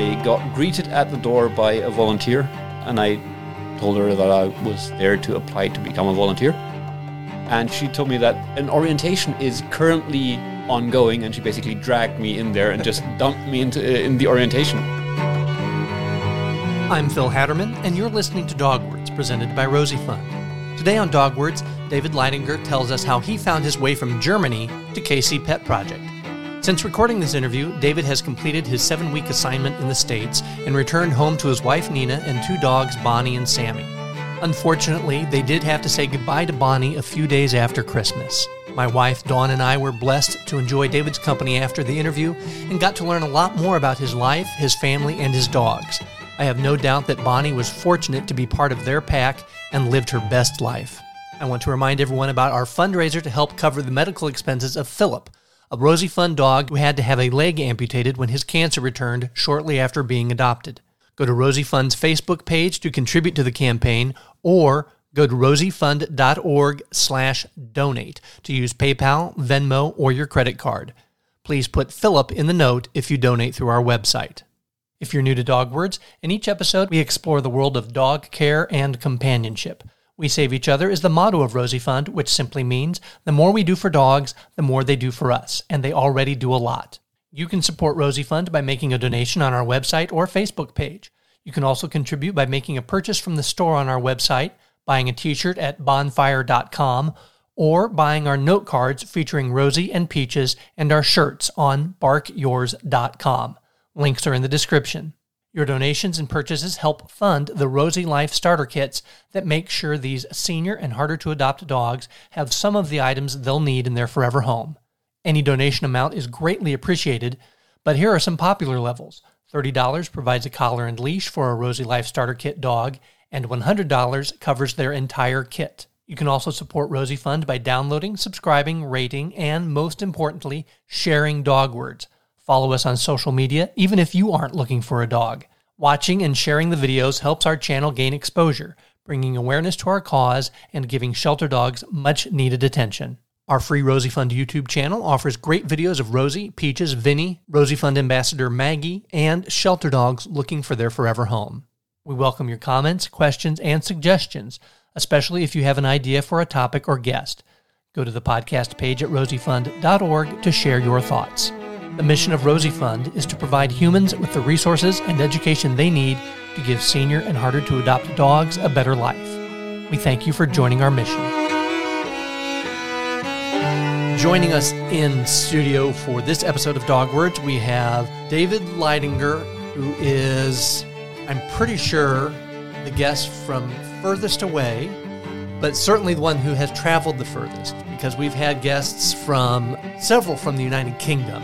I got greeted at the door by a volunteer, and I told her that I was there to apply to become a volunteer. And she told me that an orientation is currently ongoing, and she basically dragged me in there and just dumped me into uh, in the orientation. I'm Phil Hatterman, and you're listening to Dogwords, presented by Rosie Fund. Today on Dogwords, David Leidinger tells us how he found his way from Germany to KC Pet Project. Since recording this interview, David has completed his seven week assignment in the States and returned home to his wife Nina and two dogs, Bonnie and Sammy. Unfortunately, they did have to say goodbye to Bonnie a few days after Christmas. My wife Dawn and I were blessed to enjoy David's company after the interview and got to learn a lot more about his life, his family, and his dogs. I have no doubt that Bonnie was fortunate to be part of their pack and lived her best life. I want to remind everyone about our fundraiser to help cover the medical expenses of Phillip, a Rosie Fund dog who had to have a leg amputated when his cancer returned shortly after being adopted. Go to Rosie Fund's Facebook page to contribute to the campaign or go to rosiefund.org slash donate to use PayPal, Venmo, or your credit card. Please put Phillip in the note if you donate through our website. If you're new to Dog Words, in each episode we explore the world of dog care and companionship. We save each other is the motto of Rosie Fund, which simply means the more we do for dogs, the more they do for us, and they already do a lot. You can support Rosie Fund by making a donation on our website or Facebook page. You can also contribute by making a purchase from the store on our website, buying a t shirt at bonfire.com, or buying our note cards featuring Rosie and Peaches and our shirts on barkyours.com. Links are in the description. Your donations and purchases help fund the Rosie Life starter kits that make sure these senior and harder to adopt dogs have some of the items they'll need in their forever home. Any donation amount is greatly appreciated, but here are some popular levels. $30 provides a collar and leash for a Rosie Life starter kit dog, and $100 covers their entire kit. You can also support Rosie Fund by downloading, subscribing, rating, and most importantly, sharing dog words. Follow us on social media, even if you aren't looking for a dog. Watching and sharing the videos helps our channel gain exposure, bringing awareness to our cause and giving shelter dogs much needed attention. Our free Rosie Fund YouTube channel offers great videos of Rosie, Peaches, Vinny, Rosie Fund ambassador Maggie, and shelter dogs looking for their forever home. We welcome your comments, questions, and suggestions, especially if you have an idea for a topic or guest. Go to the podcast page at rosiefund.org to share your thoughts. The mission of Rosie Fund is to provide humans with the resources and education they need to give senior and harder to adopt dogs a better life. We thank you for joining our mission. Joining us in studio for this episode of Dog Words, we have David Leidinger, who is, I'm pretty sure, the guest from furthest away, but certainly the one who has traveled the furthest because we've had guests from several from the United Kingdom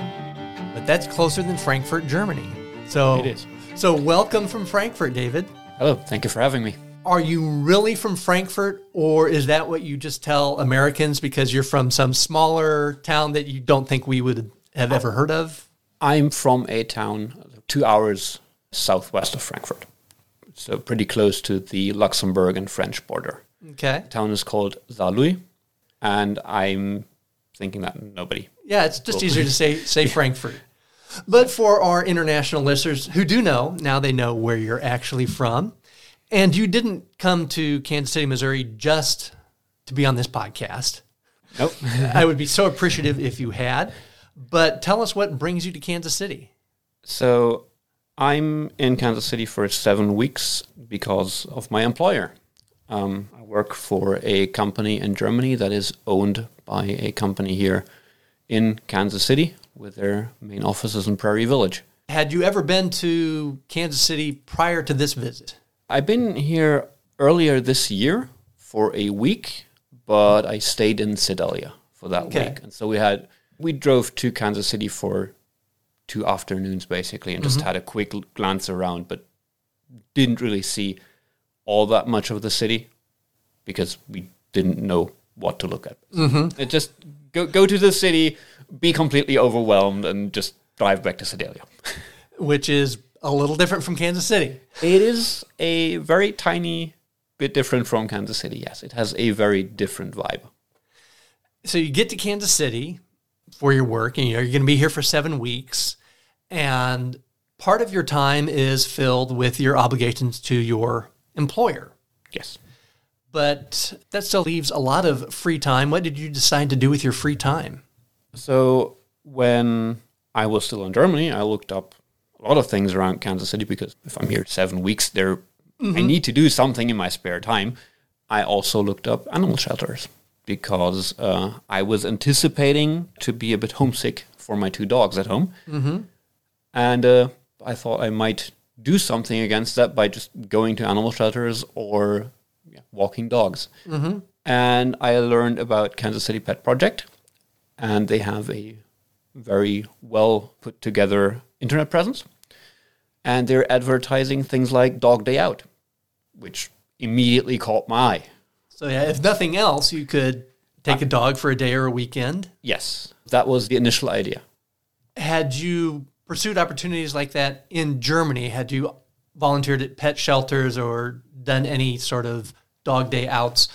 but that's closer than Frankfurt, Germany. So It is. So welcome from Frankfurt, David. Hello, thank you for having me. Are you really from Frankfurt, or is that what you just tell Americans because you're from some smaller town that you don't think we would have ever heard of? I'm from a town two hours southwest of Frankfurt, so pretty close to the Luxembourg and French border. Okay. The town is called Saarlouis, and I'm thinking that nobody. Yeah, it's just easier to say say Frankfurt. But for our international listeners who do know, now they know where you're actually from. And you didn't come to Kansas City, Missouri just to be on this podcast. Nope. I would be so appreciative if you had. But tell us what brings you to Kansas City. So I'm in Kansas City for seven weeks because of my employer. Um, I work for a company in Germany that is owned by a company here in Kansas City with their main offices in Prairie Village. Had you ever been to Kansas City prior to this visit? I've been here earlier this year for a week, but I stayed in Sedalia for that Okay. week. And so we had we drove to Kansas City for two afternoons basically and just mm-hmm. had a quick glance around, but didn't really see all that much of the city because we didn't know what to look at. Mm-hmm. It just go go to the city, be completely overwhelmed, and just drive back to Sedalia. Which is a little different from Kansas City. It is a very tiny bit different from Kansas City. Yes, it has a very different vibe. So you get to Kansas City for your work, and you know, you're going to be here for seven weeks. And part of your time is filled with your obligations to your employer. Yes. But that still leaves a lot of free time. What did you decide to do with your free time? So when I was still in Germany, I looked up a lot of things around Kansas City because if I'm here seven weeks, there I need to do something in my spare time. I also looked up animal shelters because uh, I was anticipating to be a bit homesick for my two dogs at home, and uh, I thought I might do something against that by just going to animal shelters or walking dogs. Mm-hmm. And I learned about Kansas City Pet Project, and they have a very well put together internet presence. And they're advertising things like Dog Day Out, which immediately caught my eye. So, yeah, if nothing else, you could take a dog for a day or a weekend. Yes, that was the initial idea. Had you pursued opportunities like that in Germany? Had you volunteered at pet shelters or done any sort of dog day outs?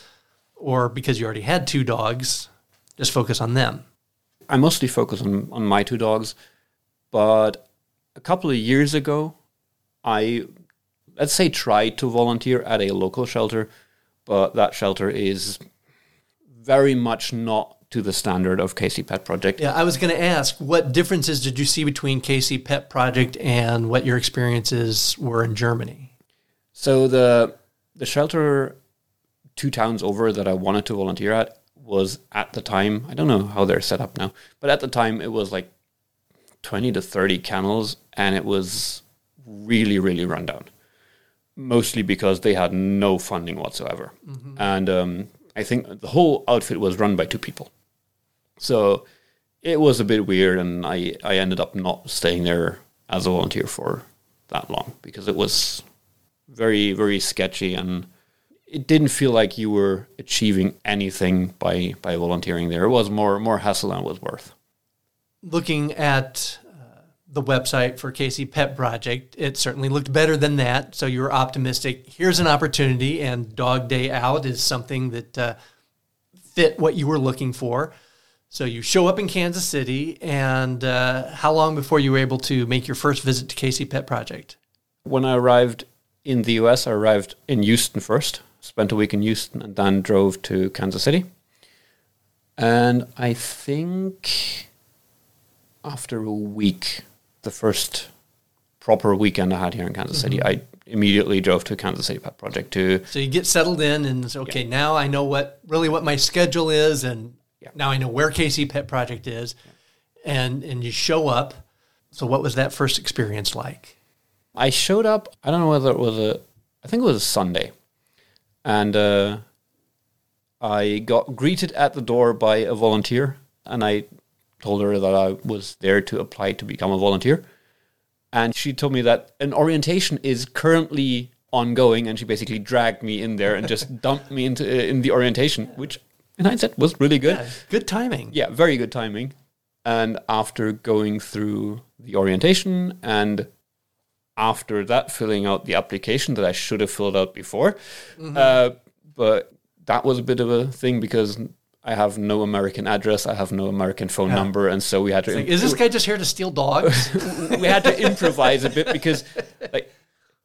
Or because you already had two dogs, just focus on them? I mostly focus on, on my two dogs, but a couple of years ago, I let's say tried to volunteer at a local shelter, but that shelter is very much not to the standard of KC Pet Project. Yeah, I was going to ask, what differences did you see between KC Pet Project and what your experiences were in Germany? So the the shelter two towns over that I wanted to volunteer at was at the time I don't know how they're set up now, but at the time it was like twenty to thirty kennels, and it was really really run down. Mostly because they had no funding whatsoever, and um, I think the whole outfit was run by two people. So it was a bit weird, and I I ended up not staying there as a volunteer for that long because it was very very sketchy and it didn't feel like you were achieving anything by by volunteering there. It was more more hassle than it was worth. Looking at uh, the website for KC Pet Project, it certainly looked better than that. So you were optimistic. Here's an opportunity, and Dog Day Out is something that uh, fit what you were looking for. So you show up in Kansas City, and uh, how long before you were able to make your first visit to KC Pet Project? When I arrived in the US, I arrived in Houston first, spent a week in Houston, and then drove to Kansas City. And I think after a week, the first proper weekend I had here in Kansas City, mm-hmm. I immediately drove to Kansas City Pet Project to So you get settled in, and it's okay. Now I know what really what my schedule is, and now I know where KC Pet Project is, and and you show up. So what was that first experience like? I showed up. I don't know whether it was a, I think it was a Sunday, and uh, I got greeted at the door by a volunteer, and I told her that I was there to apply to become a volunteer, and she told me that an orientation is currently ongoing, and she basically dragged me in there and just dumped me into uh, in the orientation, which in hindsight was really good. Good timing. Yeah, very good timing. And after going through the orientation and after that filling out the application that I should have filled out before, uh, but that was a bit of a thing because I have no American address, I have no American phone number, and so we had to Like, is this guy just here to steal dogs? we had to improvise a bit because like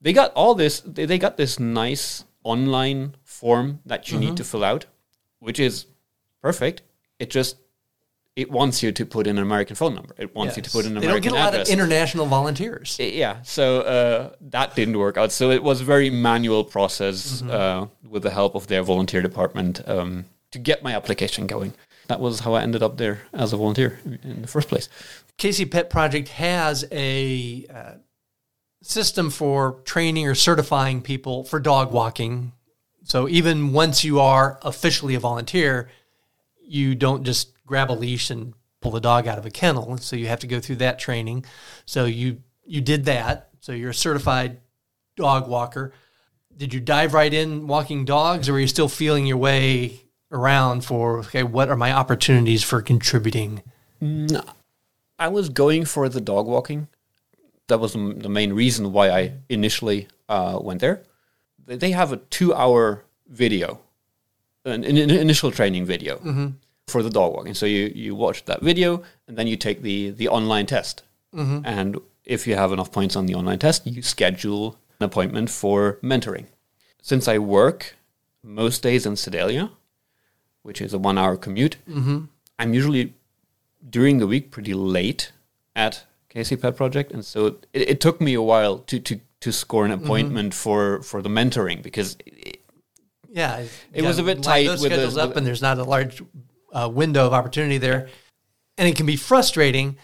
they got all this they, they got this nice online form that you need to fill out which is perfect. It just it wants you to put in an american phone number. It wants you to put in an they don't american get a lot address. of international volunteers. yeah so uh, that didn't work out. So it was a very manual process uh, with the help of their volunteer department um, to get my application going. That was how i ended up there as a volunteer in the first place. KC Pet Project has a uh, system for training or certifying people for dog walking. So even once you are officially a volunteer, you don't just grab a leash and pull the dog out of a kennel. So you have to go through that training. So you you did that. So you're a certified dog walker. Did you dive right in walking dogs, or were you still feeling your way around for okay, what are my opportunities for contributing? I was going for the dog walking. That was the main reason why I initially uh, went there. They- have a two-hour video, an, an an initial training video for the dog walking. So you you watch that video and then you take the the online test. Mm-hmm. And if you have enough points on the online test, you schedule an appointment for mentoring. Since I work most days in Sedalia, which is a one hour commute, mm-hmm. I'm usually during the week pretty late at KC Pet Project. And so it, it took me a while to, to, to score an mm-hmm. appointment for, for the mentoring because it, Yeah, It was a bit tight Those with the- up, and there's not a large uh, window of opportunity there, and it can be frustrating.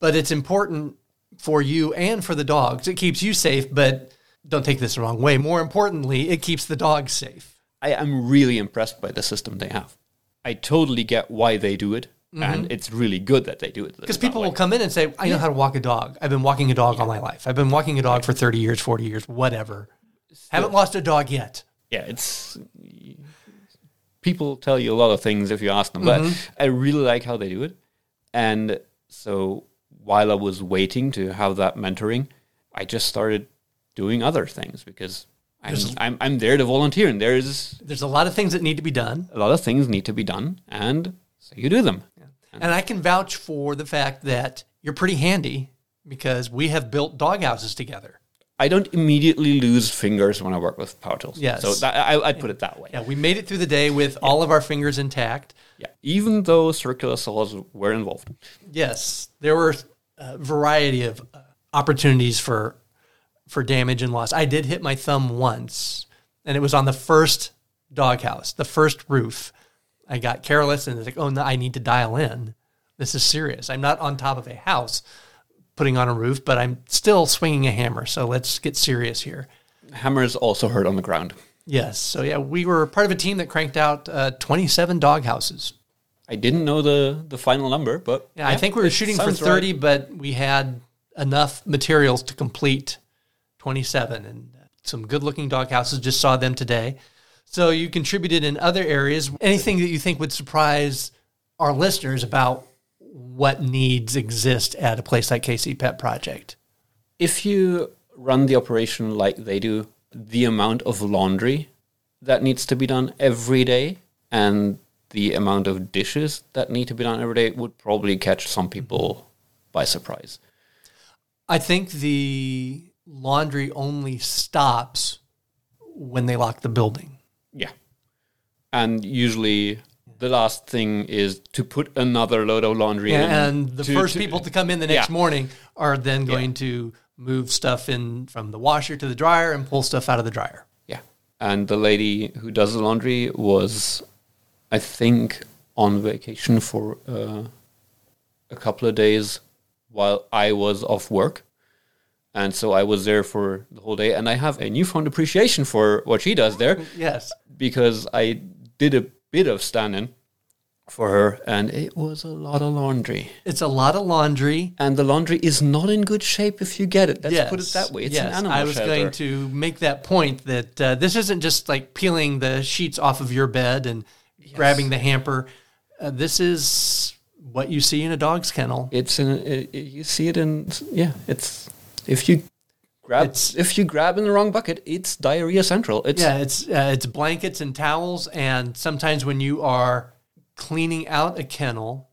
But it's important for you and for the dogs. It keeps you safe, but don't take this the wrong way. More importantly, it keeps the dogs safe. I am really impressed by the system they have. I totally get why they do it, and it's really good that they do it. Because people will come in and say, "I know how to walk a dog. I've been walking a dog all my life. I've been walking a dog for thirty years, forty years, whatever. Haven't lost a dog yet." yeah, it's people tell you a lot of things if you ask them, but mm-hmm. I really like how they do it. And so while I was waiting to have that mentoring, I just started doing other things because I'm, I'm, I'm there to volunteer, and there's There's a lot of things that need to be done. a lot of things need to be done, and so you do them. And I can vouch for the fact that you're pretty handy because we have built dog houses together. I don't immediately lose fingers when I work with power tools. Yes. So that, I, I'd put it that way. Yeah, we made it through the day with all of our fingers intact. Yeah. Even though circular saws were involved. Yes, there were a variety of uh, opportunities for for damage and loss. I did hit my thumb once, and it was on the first doghouse, the first roof. I got careless and it's like, oh no, I need to dial in. This is serious. I'm not on top of a house putting on a roof, but I'm still swinging a hammer. So let's get serious here. Hammers also hurt on the ground. Yes. So yeah, we were part of a team that cranked out uh, 27 doghouses. I didn't know the, the final number, but Yeah, I think we were shooting for 30, right. but we had enough materials to complete 27 and some good looking dog houses. Just saw them today. So you contributed in other areas. Anything that you think would surprise our listeners about what needs exist at a place like KC Pet Project? If you run the operation like they do, the amount of laundry that needs to be done every day and the amount of dishes that need to be done every day would probably catch some people by surprise. I think the laundry only stops when they lock the building. Yeah. And usually the last thing is to put another load of laundry in. and the to- first to- people to come in the next Yeah. morning are then going to move stuff in from the washer to the dryer and pull stuff out of the dryer. Yeah. And the lady who does the laundry was, I think, on vacation for uh, a couple of days while I was off work. And so I was there for the whole day. And I have a newfound appreciation for what she does there Yes. because I did a bit of standing for her and it was a lot of laundry. It's a lot of laundry. And the laundry is not in good shape if you get it. Let's yes. put it that way. It's yes. an animal I was shelter. going to make that point that uh, this isn't just like peeling the sheets off of your bed and grabbing the hamper. Uh, this is what you see in a dog's kennel. it's in it- you see it in yeah it's if you grab It's- if you grab in the wrong bucket it's diarrhea central. It's Yeah, it's uh, it's blankets and towels, and sometimes when you are cleaning out a kennel,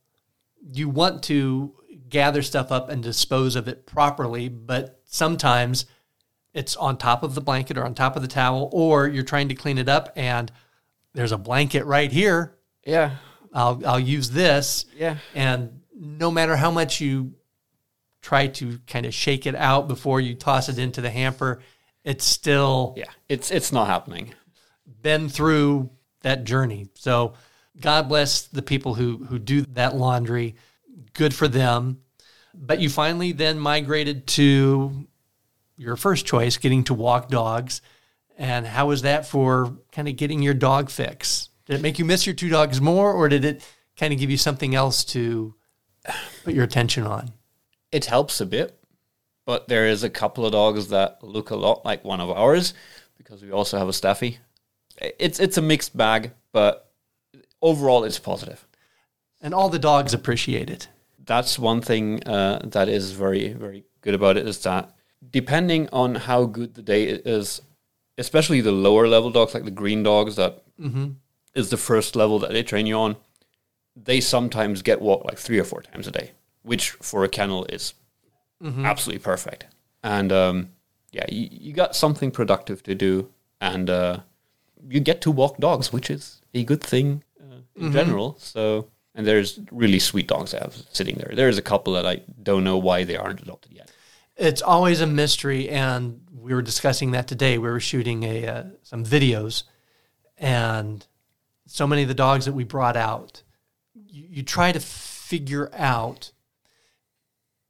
you want to gather stuff up and dispose of it properly, but sometimes it's on top of the blanket or on top of the towel, or you're trying to clean it up and there's a blanket right here. yeah. I'll I'll use this, yeah. And no matter how much you try to kind of shake it out before you toss it into the hamper, it's still yeah it's it's not happening been through that journey. So God bless the people who who do that laundry. Good for them. But you finally then migrated to your first choice, getting to walk dogs. And how was that for kind of getting your dog fix? Did it make you miss your two dogs more, or did it kind of give you something else to put your attention on? It helps a bit but there is a couple of dogs that look a lot like one of ours because we also have a staffy it's it's a mixed bag but overall it's positive. And all the dogs appreciate it. that's one thing uh, that is very very good about it is that depending on how good the day is especially the lower level dogs like the green dogs that is the first level that they train you on they sometimes get walked like three or four times a day which for a kennel is absolutely perfect. And um, yeah, you, you got something productive to do, and uh, you get to walk dogs, which is a good thing uh, in general. So, and there's really sweet dogs I have sitting there. There's a couple that I don't know why they aren't adopted yet. It's always a mystery, and we were discussing that today. We were shooting a uh, some videos, and so many of the dogs that we brought out, you, you try to figure out.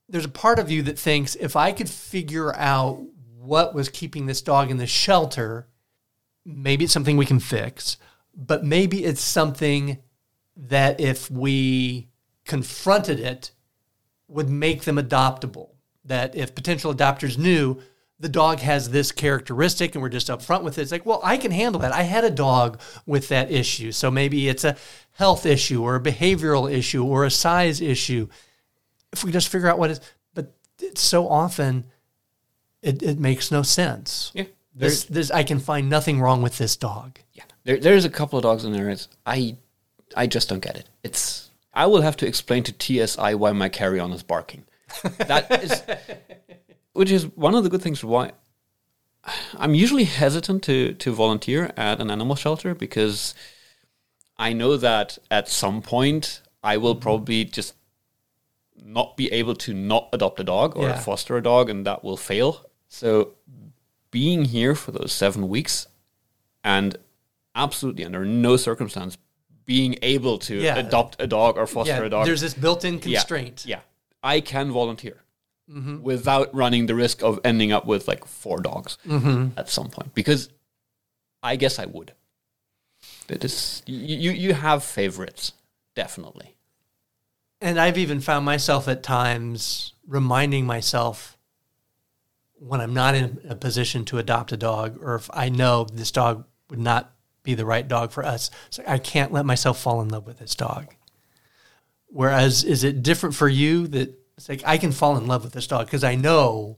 There's a part of you that thinks if I could figure out what was keeping this dog in the shelter, maybe it's something we can fix, but maybe it's something that if we confronted it, would make them adoptable. That if potential adopters knew the dog has this characteristic and we're just upfront with it, it's like, well, I can handle that. I had a dog with that issue. So maybe it's a health issue or a behavioral issue or a size issue. If we just figure out what is, but it's so often it, it makes no sense. Yeah, This, this, I can find nothing wrong with this dog. Yeah, there, there's a couple of dogs in there. It's, I, I just don't get it. It's I will have to explain to TSA why my carry on is barking. That is, which is one of the good things why I'm usually hesitant to to volunteer at an animal shelter because I know that at some point I will mm-hmm. probably just not be able to not adopt a dog or Yeah. foster a dog, and that will fail. So being here for those seven weeks and absolutely under no circumstance being able to Yeah. adopt a dog or foster Yeah, a dog there's this built-in constraint. Yeah, I can volunteer mm-hmm. without running the risk of ending up with like four dogs mm-hmm. at some point because I guess I would. It is. You you have favorites, definitely. And I've even found myself at times reminding myself when I'm not in a position to adopt a dog, or if I know this dog would not be the right dog for us, like I can't let myself fall in love with this dog. Whereas, is it different for you that it's like I can fall in love with this dog because I know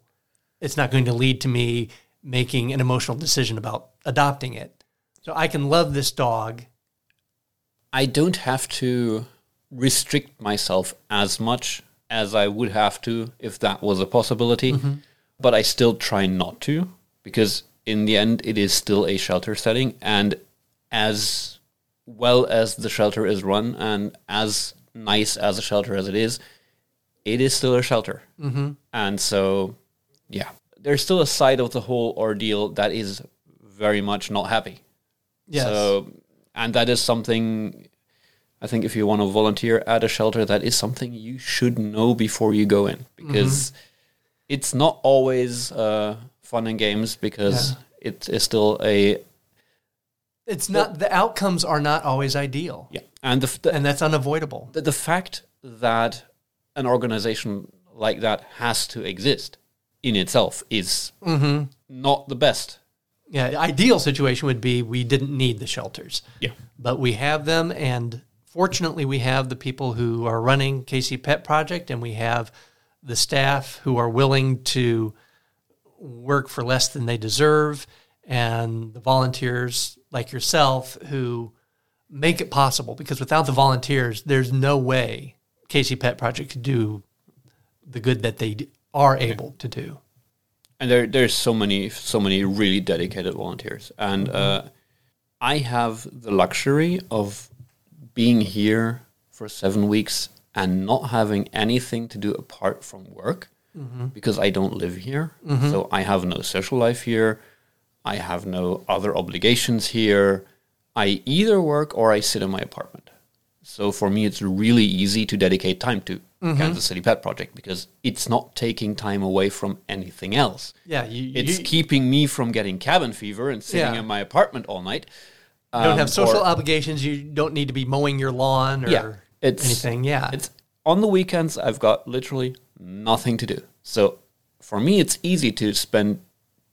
it's not going to lead to me making an emotional decision about adopting it. So I can love this dog. I don't have to restrict myself as much as I would have to if that was a possibility. But I still try not to because in the end it is still a shelter setting and as well as the shelter is run and as nice as a shelter as it is, it is still a shelter. Mm-hmm. And so, yeah, there's still a side of the whole ordeal that is very much not happy. Yes. So, and that is something I think if you want to volunteer at a shelter, that is something you should know before you go in because it's not always uh, fun and games because it is still a it's not the outcomes are not always ideal. yeah, and the, the and that's unavoidable. the, the fact that an organization like that has to exist in itself is not the best. Yeah, the ideal situation would be we didn't need the shelters, Yeah. but we have them, and fortunately, we have the people who are running KC Pet Project, and we have the staff who are willing to work for less than they deserve, and the volunteers like yourself who make it possible. Because without the volunteers, there's no way KC Pet Project could do the good that they are able to do. and there there's so many so many really dedicated volunteers and uh, i have the luxury of being here for seven weeks and not having anything to do apart from work mm-hmm. because i don't live here. Mm-hmm. So i have no social life here. I have no other obligations here. I either work or i sit in my apartment. So for me, it's really easy to dedicate time to mm-hmm. Kansas City Pet Project because it's not taking time away from anything else. Yeah, you, It's you, keeping me from getting cabin fever and sitting Yeah. in my apartment all night. You don't Um, have social or- obligations. You don't need to be mowing your lawn or Yeah, it's anything. Yeah, It's on the weekends. I've got literally nothing to do. So for me, it's easy to spend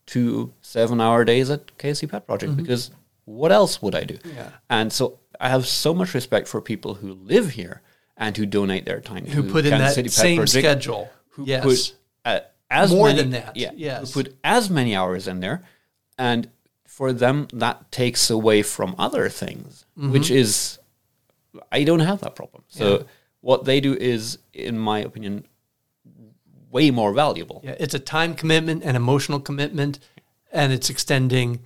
two seven-hour days at KC Pet Project because what else would I do? Mm-hmm. Yeah. And so I have so much respect for people who live here and who donate their time who put in Kansas that City same Project, schedule. Who yes, put uh, as More many- than that, Yeah. yes. Who put as many hours in there, and for them that takes away from other things, Mm-hmm. which is I don't have that problem. So what they do is, in my opinion, way more valuable. Yeah, it's a time commitment and emotional commitment, and it's extending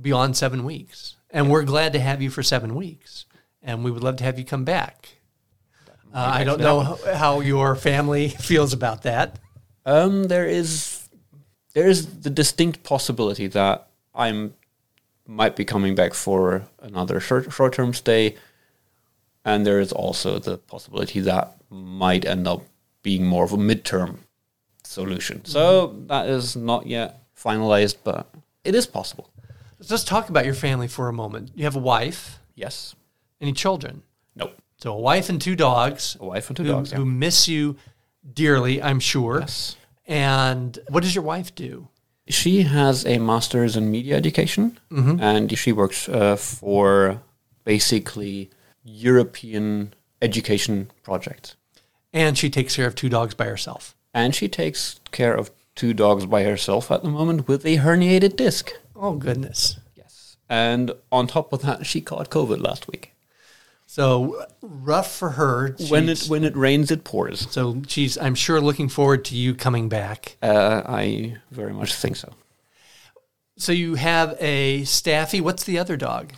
beyond seven weeks. And we're glad to have you for seven weeks, and we would love to have you come back. Uh, I don't know how- how your family feels about that. Um, there is there is the distinct possibility that I'm might be coming back for another short short term stay, and there is also the possibility that might end up being more of a midterm solution. So mm-hmm. that is not yet finalized, but it is possible. Let's just talk about your family for a moment. You have a wife, Yes. any children? Nope. So a wife and two dogs. A wife and two who, dogs. Yeah. who miss you dearly, I'm sure. Yes. And what does your wife do? She has a master's in media education, and she works uh, for basically European education projects. And she takes care of two dogs by herself. And she takes care of two dogs by herself at the moment with a herniated disc. Oh goodness. Yes. And on top of that, she caught COVID last week. So rough for her. When it when it rains, it pours. so she's, I'm sure, looking forward to you coming back. Uh, I very much think so. So you have a Staffy. What's the other dog?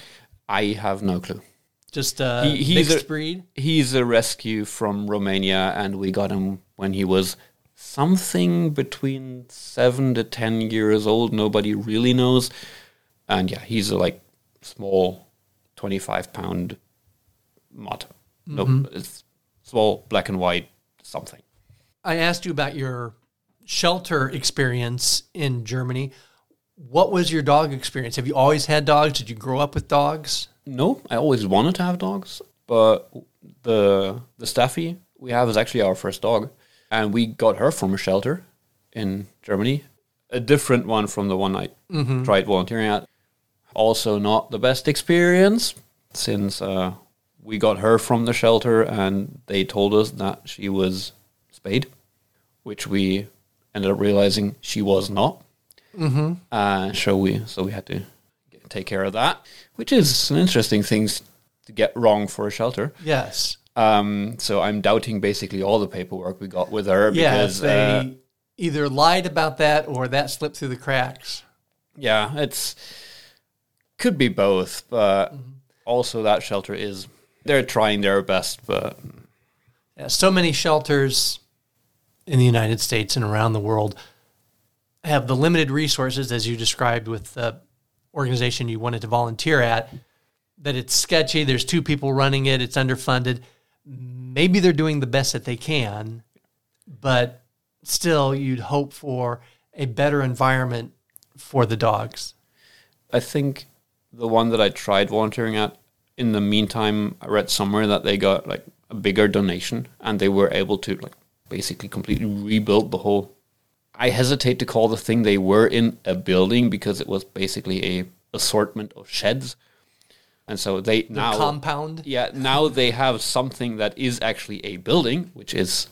I have no clue. Just a He- he's mixed a- breed. He's a rescue from Romania, and we got him when he was something between seven to ten years old. Nobody really knows. And yeah, he's a like small, twenty-five pound mutt. No, it's small, black and white, something. I asked you about your shelter experience in Germany. What was your dog experience? Have you always had dogs? Did you grow up with dogs? No, I always wanted to have dogs, but the the Staffy we have is actually our first dog, and we got her from a shelter in Germany, a different one from the one I tried volunteering at. Also, not the best experience since uh, we got her from the shelter, and they told us that she was spayed, which we ended up realizing she was not. Mm-hmm. Uh, so we so we had to take care of that, which is an interesting thing to get wrong for a shelter. Yes. Um, so I'm doubting basically all the paperwork we got with her Yeah. because they uh, either lied about that or that slipped through the cracks. yeah, it's could be both, but Mm-hmm. also that shelter is they're trying their best, but Yeah, so many shelters in the United States and around the world have the limited resources, as you described with the organization you wanted to volunteer at, that it's sketchy. There's two people running it, it's underfunded. Maybe they're doing the best that they can, but still, you'd hope for a better environment for the dogs. I think the one that I tried volunteering at, in the meantime, I read somewhere that they got like a bigger donation and they were able to like basically completely rebuild the whole. I hesitate to call the thing they were in a building because it was basically a assortment of sheds, and so they The now compound. yeah now they have something that is actually a building, which is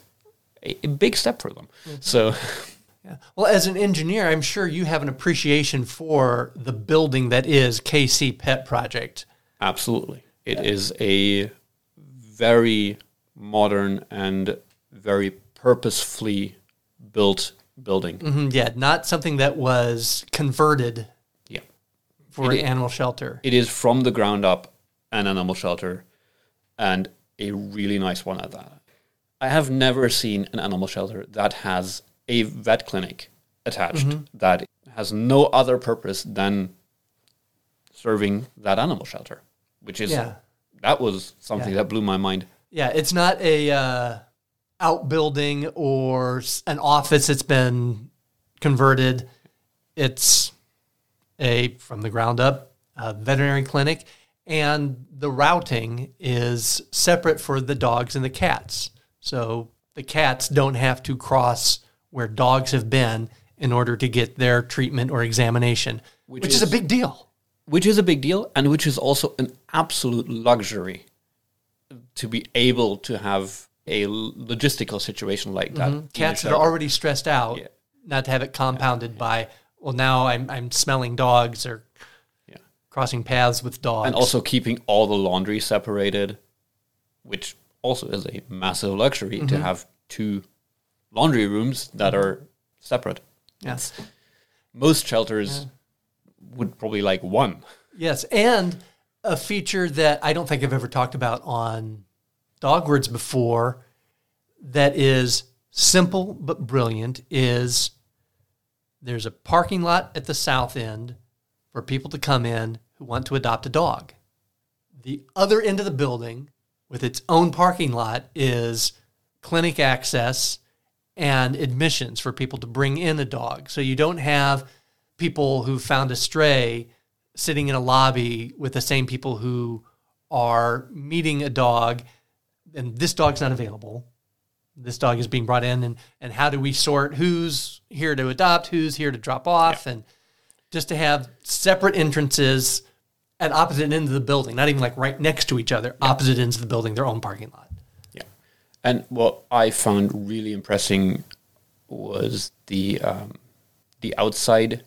a, a big step for them. Mm-hmm. So. Yeah. Well, as an engineer, I'm sure you have an appreciation for the building that is KC Pet Project. Absolutely. It is a very modern and very purposefully built building. Mhm, Yeah, not something that was converted Yeah. for It an i- animal shelter. It is from the ground up an animal shelter and a really nice one at that. I have never seen an animal shelter that has a vet clinic attached that has no other purpose than serving that animal shelter, which is Yeah. that was something Yeah. that blew my mind. Yeah, it's not a uh, outbuilding or an office that's been converted. It's a from the ground up uh, veterinary clinic, and the routing is separate for the dogs and the cats. So the cats don't have to cross where dogs have been in order to get their treatment or examination, which, is, a big deal. Which is a big deal and which is also an absolute luxury to be able to have a logistical situation like that. a cats that are already stressed out, Yeah. not to have it compounded by, well, now I'm, I'm smelling dogs or Yeah. crossing paths with dogs. and also keeping all the laundry separated, which also is a massive luxury Mm-hmm. to have two laundry rooms that are separate. Yes. Most shelters would probably like one. Yes, and a feature that I don't think I've ever talked about on Dogwords before that is simple but brilliant is there's a parking lot at the south end for people to come in who want to adopt a dog. The other end of the building with its own parking lot is clinic access and admissions for people to bring in a dog. So you don't have people who found a stray sitting in a lobby with the same people who are meeting a dog and this dog's not available. This dog is being brought in and and how do we sort who's here to adopt, who's here to drop off and just to have separate entrances at opposite ends of the building, not even like right next to each other, opposite ends of the building, their own parking lot. Yeah. And what I found really impressing was the um, the outside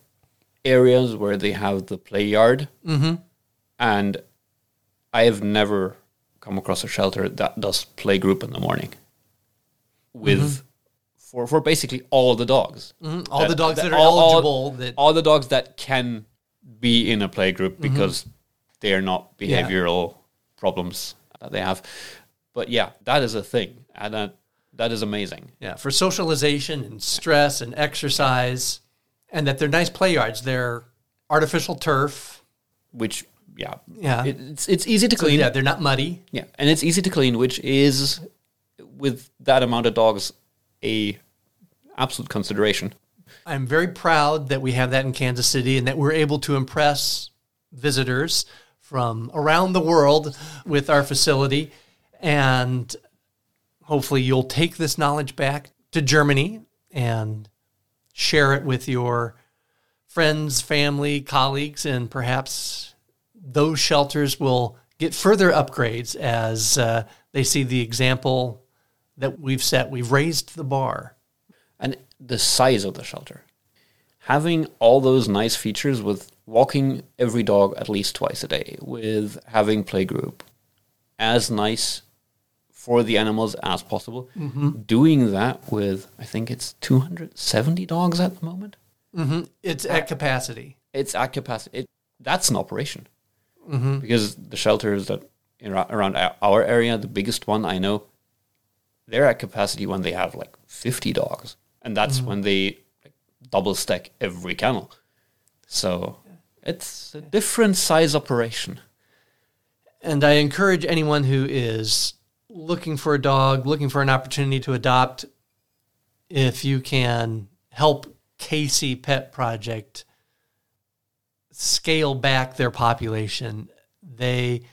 areas where they have the play yard. Mm-hmm. And I have never come across a shelter that does play group in the morning with for for basically all the dogs. Mm-hmm. All the dogs that, are all- all- eligible that all the dogs that can be in a play group because they are not Mm-hmm. Yeah. behavioral problems that they have. But yeah, that is a thing, and that that is amazing. Yeah, for socialization and stress and exercise, and that they're nice play yards. They're artificial turf. Which yeah, Yeah. it's it's easy to So clean. yeah, they're not muddy. Yeah, and it's easy to clean, which is with that amount of dogs a absolute consideration. I'm very proud that we have that in Kansas City and that we're able to impress visitors from around the world with our facility. And hopefully, you'll take this knowledge back to Germany and share it with your friends, family, colleagues, and perhaps those shelters will get further upgrades as uh, they see the example that we've set. We've raised the bar. and the size of the shelter. Having all those nice features with walking every dog at least twice a day, with having playgroup, as nice for the animals as possible. Mm-hmm. Doing that with, I think it's 270 dogs at the moment. Mm-hmm. It's at capacity. It's at capacity. It, that's an operation. Mm-hmm. Because the shelters that around our- our area, the biggest one I know, they're at capacity when they have like 50 dogs. And that's when they like, double stack every kennel. So it's a different size operation. And I encourage anyone who is looking for a dog, looking for an opportunity to adopt, if you can help KC Pet Project scale back their population, they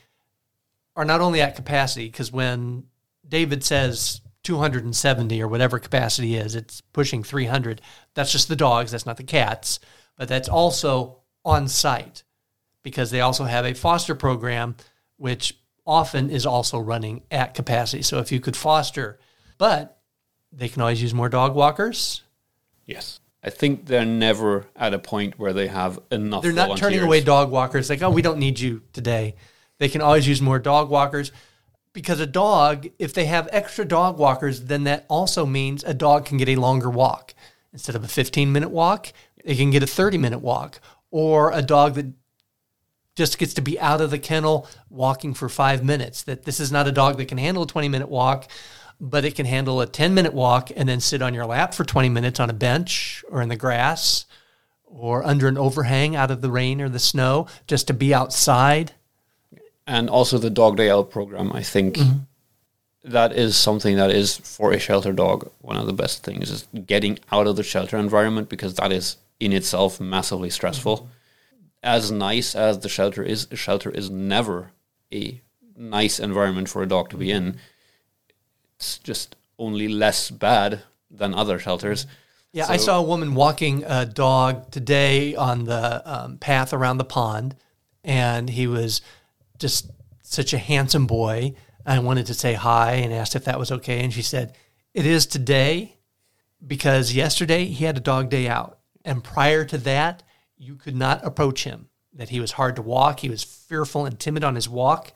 are not only at capacity, because when David says 270 or whatever capacity is, it's pushing 300. That's just the dogs, that's not the cats, but that's also on site because they also have a foster program, which often is also running at capacity. So if you could foster, but they can always use more dog walkers. Yes. I think they're never at a point where they have enough. They're not turning away dog walkers like, oh, we don't need you today. They can always use more dog walkers because a dog, if they have extra dog walkers, then that also means a dog can get a longer walk. Instead of a 15 minute walk, they can get a 30 minute walk. Or a dog that just gets to be out of the kennel walking for five minutes. That this is not a dog that can handle a 20 minute walk, but it can handle a 10 minute walk and then sit on your lap for 20 minutes on a bench or in the grass or under an overhang out of the rain or the snow just to be outside. and also the dog day out program i think mm-hmm. that is something that is for a shelter dog one of the best things is getting out of the shelter environment because that is in itself massively stressful mm-hmm. As nice as the shelter is a shelter is never a nice environment for a dog to be in it's just only less bad than other shelters Yeah, I saw a woman walking a dog today on the um, path around the pond, and he was just such a handsome boy. I wanted to say hi and asked if that was okay, and she said, "It is today because yesterday he had a dog day out, and prior to that, you could not approach him. That he was hard to walk. He was fearful and timid on his walk,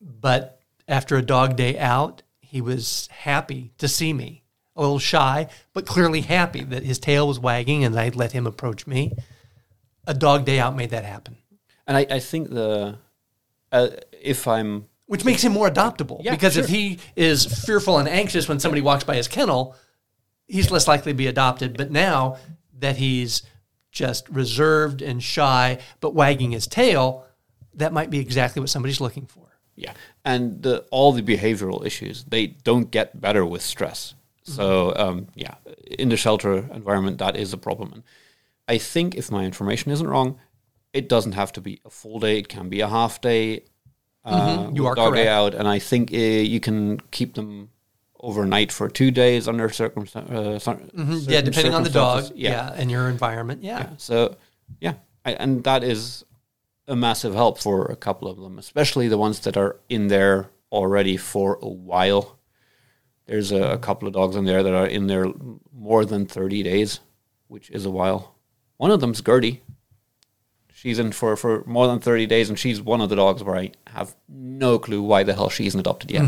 but after a dog day out, he was happy to see me." a little shy, but clearly happy that his tail was wagging and I let him approach me. A dog day out made that happen. And I, I think the uh, if I'm which makes him more adoptable. Yeah, because if he is fearful and anxious when somebody walks by his kennel, he's less likely to be adopted. But now that he's just reserved and shy, but wagging his tail, that might be exactly what somebody's looking for. Yeah, and the, all the behavioral issues they don't get better with stress. So um, yeah, in the shelter environment, that is a problem. And I think if my information isn't wrong, it doesn't have to be a full day; it can be a half day. Uh, You with are dog day correct. out, and I think uh, you can keep them overnight for two days under circumstances. Uh, cer- Yeah, depending on the dog. circumstances. Yeah. and your environment. Yeah. Yeah. So, yeah, I, and that is a massive help for a couple of them, especially the ones that are in there already for a while. There's a, a couple of dogs in there that are in there more than 30 days, which is a while. One of them's Gertie. She's in for, for more than 30 days, and she's one of the dogs where I have no clue why the hell she isn't adopted yet.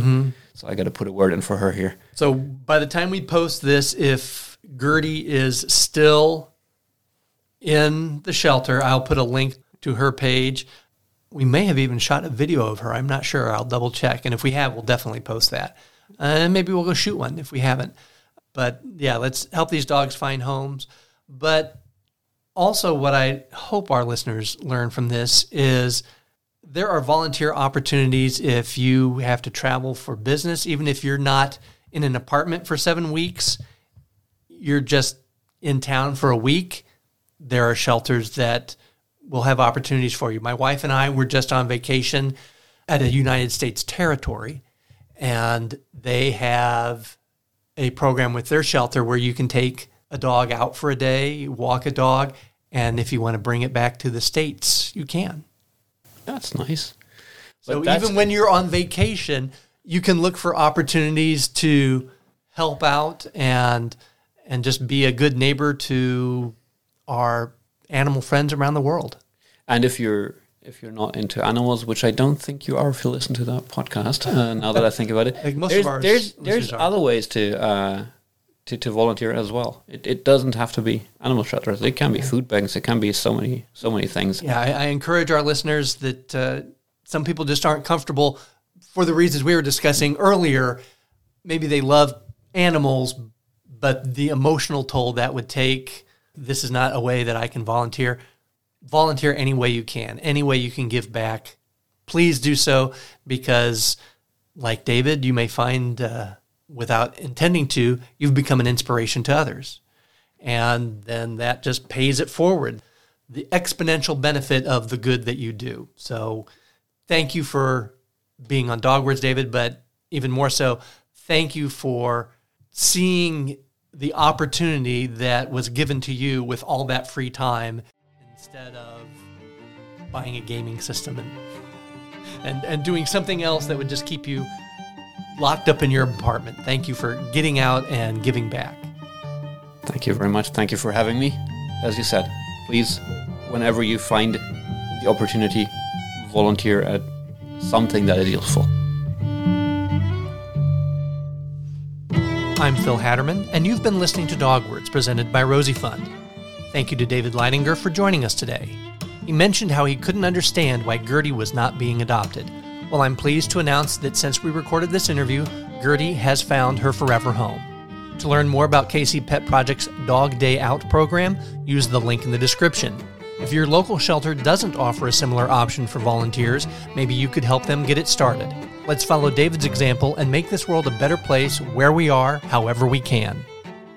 So I got to put a word in for her here. So by the time we post this, if Gertie is still in the shelter, I'll put a link to her page. We may have even shot a video of her. I'm not sure. I'll double check. And if we have, we'll definitely post that. And maybe we'll go shoot one if we haven't. But yeah, let's help these dogs find homes. But also, what I hope our listeners learn from this is there are volunteer opportunities if you have to travel for business, even if you're not in an apartment for seven weeks, you're just in town for a week. There are shelters that will have opportunities for you. My wife and I were just on vacation at a United States territory, and they have a program with their shelter where you can take a dog out for a day, walk a dog, and if you want to bring it back to the States, you can. That's nice. So that's- even when you're on vacation, you can look for opportunities to help out and and just be a good neighbor to our animal friends around the world. And if you're if you're not into animals, which I don't think you are if you listen to that podcast, uh, now that I think about it, Like most there's of our there's, there's other ways to, uh, to to volunteer as well. It, it doesn't have to be animal shelters. It can be food banks. It can be so many so many things. Yeah, I, I encourage our listeners that uh, some people just aren't comfortable for the reasons we were discussing earlier. Maybe they love animals, but the emotional toll that would take. This is not a way that I can volunteer. Volunteer any way you can, any way you can give back. Please do so because, like David, you may find, uh, without intending to, you've become an inspiration to others. And then that just pays it forward the exponential benefit of the good that you do. So thank you for being on dogwords david but even more so thank you for seeing the opportunity that was given to you with all that free time instead of buying a gaming system and and, and doing something else that would just keep you locked up in your apartment thank you for getting out and giving back Thank you very much. Thank you for having me. As you said, please, whenever you find the opportunity, volunteer at something that is useful. I'm Phil Hatterman, and you've been listening to Dog Words presented by Rosie Fund. Thank you to David Leidinger for joining us today. He mentioned how he couldn't understand why Gertie was not being adopted. Well, I'm pleased to announce that since we recorded this interview, Gertie has found her forever home. To learn more about KC Pet Project's Dog Day Out program, use the link in the description. If your local shelter doesn't offer a similar option for volunteers, maybe you could help them get it started. Let's follow David's example and make this world a better place where we are, however we can.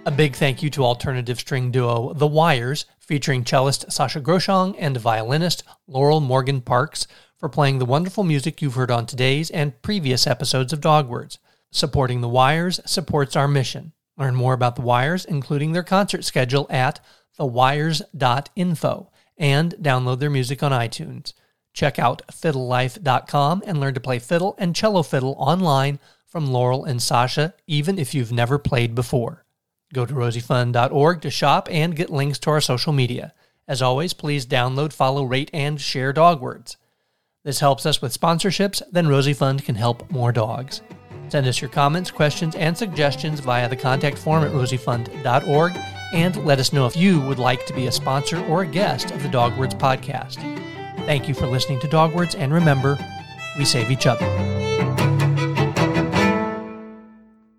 A big thank you to alternative string duo The Wires, featuring cellist Sascha Groshang and violinist Laurel Morgan Parks, for playing the wonderful music you've heard on today's and previous episodes of Dogwords. Supporting The Wires supports our mission. Learn more about The Wires, including their concert schedule, at thewires.info and download their music on iTunes. Check out fiddlelife.com and learn to play fiddle and cello fiddle online from Laurel and Sascha, even if you've never played before. Go to rosiefund.org to shop and get links to our social media. As always, please download, follow, rate, and share Dogwords. This helps us with sponsorships, then Rosie Fund can help more dogs. Send us your comments, questions, and suggestions via the contact form at rosiefund.org and let us know if you would like to be a sponsor or a guest of the Dogwords podcast. Thank you for listening to Dogwords, and remember, we save each other.